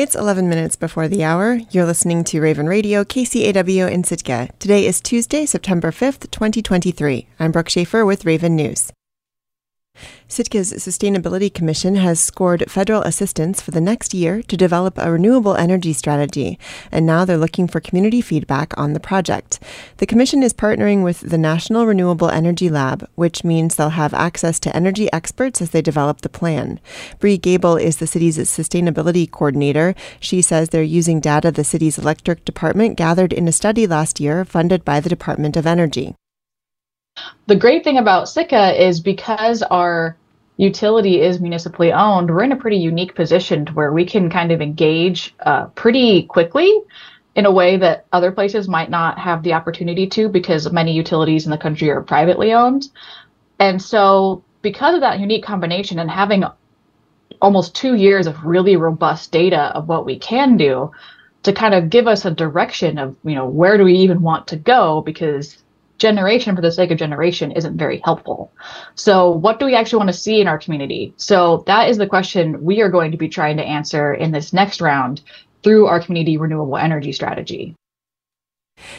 It's 11 minutes before the hour. You're listening to Raven Radio, KCAW in Sitka. Today is Tuesday, September 5th, 2023. I'm Brooke Schaefer with Raven News. Sitka's Sustainability Commission has scored federal assistance for the next year to develop a renewable energy strategy, and now they're looking for community feedback on the project. The Commission is partnering with the National Renewable Energy Lab, which means they'll have access to energy experts as they develop the plan. Bree Gable is the city's sustainability coordinator. She says they're using data the city's electric department gathered in a study last year funded by the Department of Energy. The great thing about Sitka is because our utility is municipally owned, we're in a pretty unique position to where we can kind of engage uh, pretty quickly in a way that other places might not have the opportunity to because many utilities in the country are privately owned. And so, because of that unique combination and having almost two years of really robust data of what we can do to kind of give us a direction of, you know, where do we even want to go? Because generation for the sake of generation isn't very helpful. So, what do we actually want to see in our community? So, that is the question we are going to be trying to answer in this next round through our community renewable energy strategy.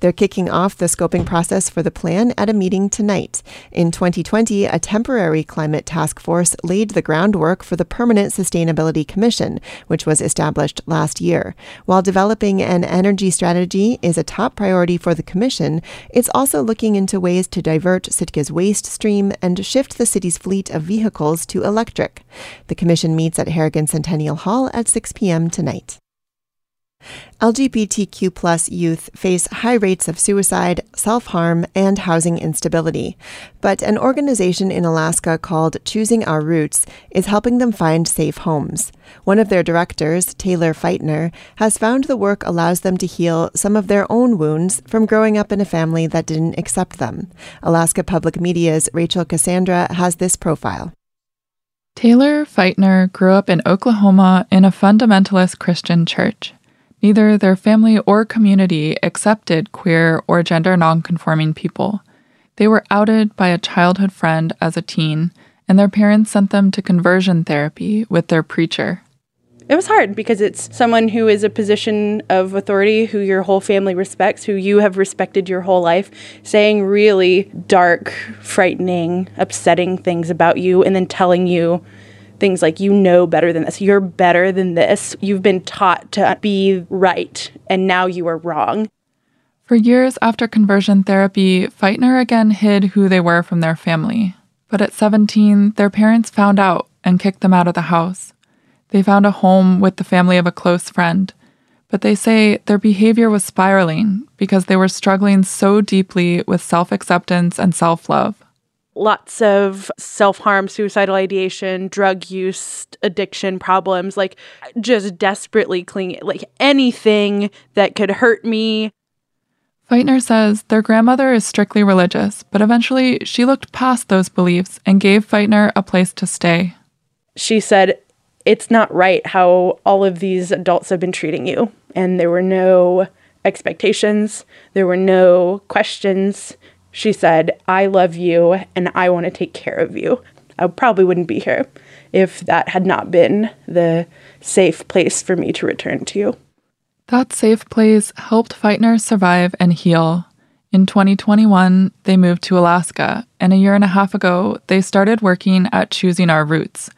They're kicking off the scoping process for the plan at a meeting tonight. In 2020, a temporary climate task force laid the groundwork for the Permanent Sustainability Commission, which was established last year. While developing an energy strategy is a top priority for the Commission, it's also looking into ways to divert Sitka's waste stream and shift the city's fleet of vehicles to electric. The Commission meets at Harrigan Centennial Hall at 6 p.m. tonight. LGBTQ plus youth face high rates of suicide, self harm, and housing instability. But an organization in Alaska called Choosing Our Roots is helping them find safe homes. One of their directors, Taylor Feitner, has found the work allows them to heal some of their own wounds from growing up in a family that didn't accept them. Alaska Public Media's Rachel Cassandra has this profile. Taylor Feitner grew up in Oklahoma in a fundamentalist Christian church. Neither their family or community accepted queer or gender nonconforming people. They were outed by a childhood friend as a teen, and their parents sent them to conversion therapy with their preacher. It was hard because it's someone who is a position of authority who your whole family respects, who you have respected your whole life, saying really dark, frightening, upsetting things about you, and then telling you things like, you know better than this, you're better than this, you've been taught to be right, and now you are wrong. For years after conversion therapy, Feitner again hid who they were from their family. But at 17, their parents found out and kicked them out of the house. They found a home with the family of a close friend, but they say their behavior was spiraling because they were struggling so deeply with self acceptance and self love lots of self harm, suicidal ideation, drug use, addiction problems, like just desperately clinging, like anything that could hurt me. Feitner says their grandmother is strictly religious, but eventually she looked past those beliefs and gave Feitner a place to stay. She said, It's not right how all of these adults have been treating you. And there were no expectations, there were no questions. She said, I love you and I want to take care of you. I probably wouldn't be here if that had not been the safe place for me to return to. That safe place helped Feitner survive and heal. In 2021, they moved to Alaska, and a year and a half ago, they started working at Choosing Our Roots.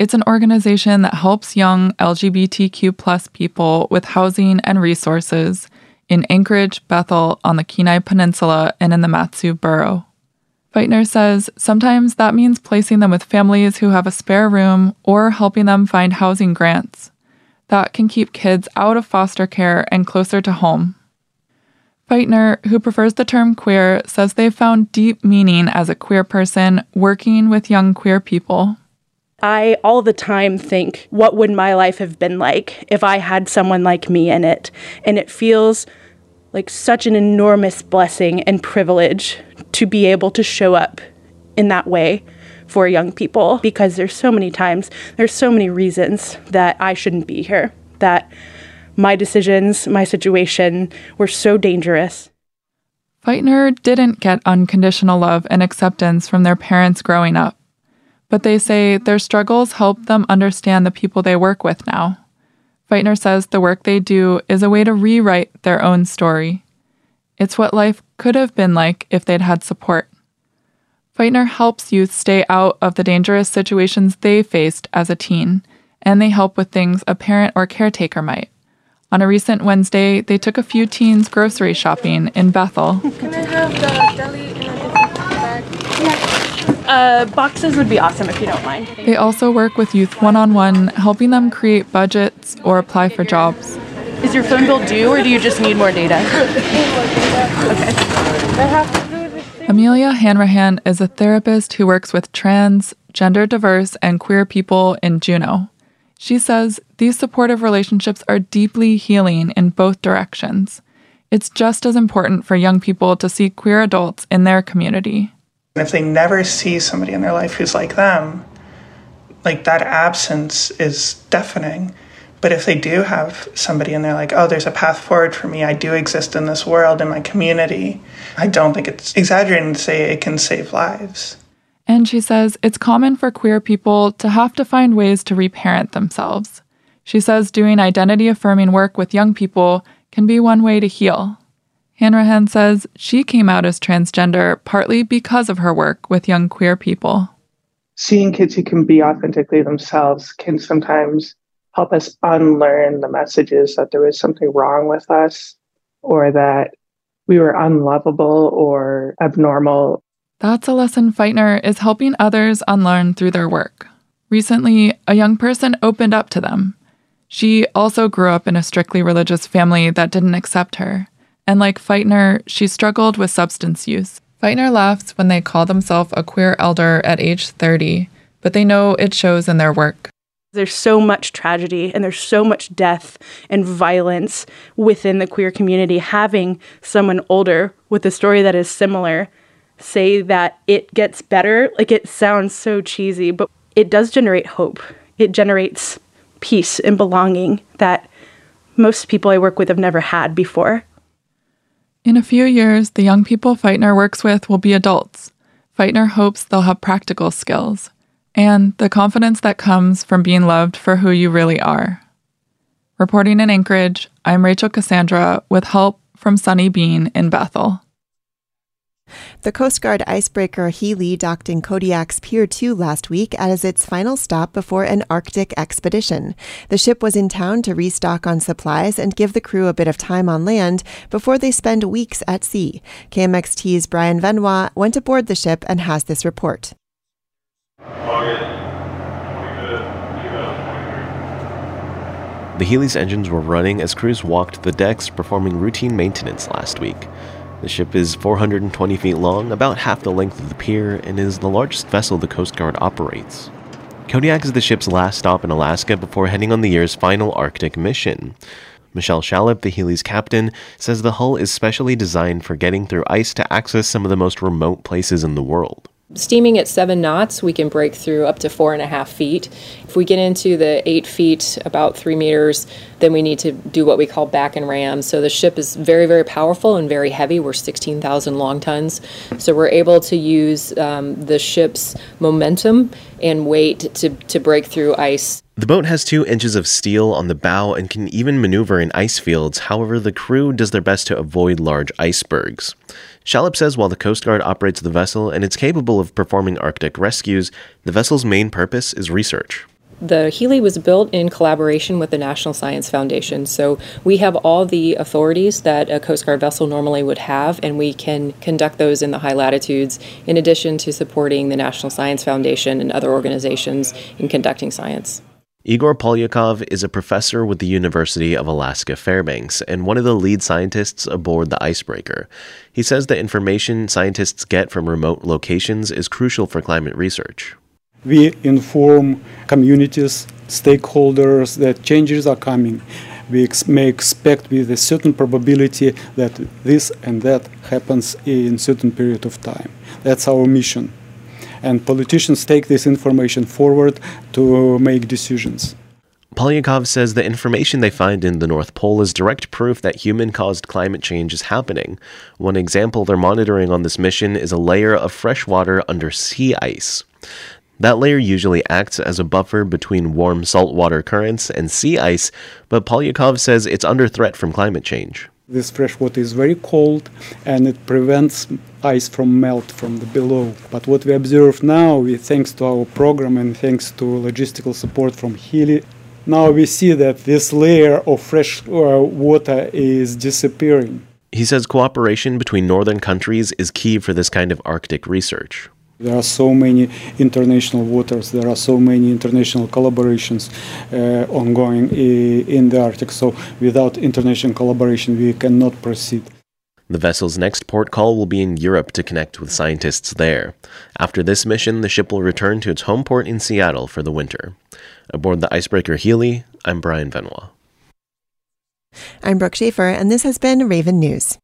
It's an organization that helps young LGBTQ people with housing and resources in Anchorage, Bethel, on the Kenai Peninsula, and in the Mat-Su Borough. Feitner says sometimes that means placing them with families who have a spare room or helping them find housing grants. That can keep kids out of foster care and closer to home. Feitner, who prefers the term queer, says they've found deep meaning as a queer person working with young queer people. I all the time think, what would my life have been like if I had someone like me in it? And it feels like such an enormous blessing and privilege to be able to show up in that way for young people because there's so many times, there's so many reasons that I shouldn't be here, that my decisions, my situation were so dangerous. Feitner didn't get unconditional love and acceptance from their parents growing up but they say their struggles help them understand the people they work with now. Feitner says the work they do is a way to rewrite their own story. It's what life could have been like if they'd had support. Feitner helps youth stay out of the dangerous situations they faced as a teen, and they help with things a parent or caretaker might. On a recent Wednesday, they took a few teens grocery shopping in Bethel. Can I have the deli in a different bag? Yeah. Uh, boxes would be awesome if you don't mind. They also work with youth one on one, helping them create budgets or apply for jobs. Is your phone bill due or do you just need more data? Amelia Hanrahan is a therapist who works with trans, gender diverse, and queer people in Juneau. She says these supportive relationships are deeply healing in both directions. It's just as important for young people to see queer adults in their community. If they never see somebody in their life who's like them, like that absence is deafening. But if they do have somebody and they're like, oh, there's a path forward for me, I do exist in this world, in my community, I don't think it's exaggerating to say it can save lives. And she says it's common for queer people to have to find ways to reparent themselves. She says doing identity affirming work with young people can be one way to heal. Hanrahan says she came out as transgender partly because of her work with young queer people. Seeing kids who can be authentically themselves can sometimes help us unlearn the messages that there was something wrong with us or that we were unlovable or abnormal. That's a lesson Feitner is helping others unlearn through their work. Recently, a young person opened up to them. She also grew up in a strictly religious family that didn't accept her. And like Feitner, she struggled with substance use. Feitner laughs when they call themselves a queer elder at age 30, but they know it shows in their work. There's so much tragedy and there's so much death and violence within the queer community. Having someone older with a story that is similar say that it gets better, like it sounds so cheesy, but it does generate hope. It generates peace and belonging that most people I work with have never had before. In a few years, the young people Feitner works with will be adults. Feitner hopes they'll have practical skills and the confidence that comes from being loved for who you really are. Reporting in Anchorage, I'm Rachel Cassandra with help from Sunny Bean in Bethel. The Coast Guard icebreaker Healy docked in Kodiak's Pier 2 last week as its final stop before an Arctic expedition. The ship was in town to restock on supplies and give the crew a bit of time on land before they spend weeks at sea. KMXT's Brian Benoit went aboard the ship and has this report. The Healy's engines were running as crews walked the decks performing routine maintenance last week. The ship is 420 feet long, about half the length of the pier, and is the largest vessel the Coast Guard operates. Kodiak is the ship's last stop in Alaska before heading on the year's final Arctic mission. Michelle Schallip, the Healy's captain, says the hull is specially designed for getting through ice to access some of the most remote places in the world. Steaming at seven knots, we can break through up to four and a half feet. If we get into the eight feet, about three meters, then we need to do what we call back and ram. So the ship is very, very powerful and very heavy. We're 16,000 long tons. So we're able to use um, the ship's momentum and weight to, to break through ice. The boat has two inches of steel on the bow and can even maneuver in ice fields. However, the crew does their best to avoid large icebergs. Schallip says while the Coast Guard operates the vessel and it's capable of performing Arctic rescues, the vessel's main purpose is research. The Healy was built in collaboration with the National Science Foundation. So we have all the authorities that a Coast Guard vessel normally would have, and we can conduct those in the high latitudes, in addition to supporting the National Science Foundation and other organizations in conducting science. Igor Polyakov is a professor with the University of Alaska Fairbanks and one of the lead scientists aboard the icebreaker. He says the information scientists get from remote locations is crucial for climate research. We inform communities, stakeholders that changes are coming. We ex- may expect with a certain probability that this and that happens in certain period of time. That's our mission and politicians take this information forward to make decisions. Polyakov says the information they find in the North Pole is direct proof that human caused climate change is happening. One example they're monitoring on this mission is a layer of fresh water under sea ice. That layer usually acts as a buffer between warm saltwater currents and sea ice, but Polyakov says it's under threat from climate change. This fresh water is very cold and it prevents ice from melt from the below. But what we observe now, we, thanks to our program and thanks to logistical support from Healy, now we see that this layer of fresh uh, water is disappearing. He says cooperation between northern countries is key for this kind of Arctic research. There are so many international waters, there are so many international collaborations uh, ongoing in the Arctic. So, without international collaboration, we cannot proceed. The vessel's next port call will be in Europe to connect with scientists there. After this mission, the ship will return to its home port in Seattle for the winter. Aboard the icebreaker Healy, I'm Brian Benoit. I'm Brooke Schaefer, and this has been Raven News.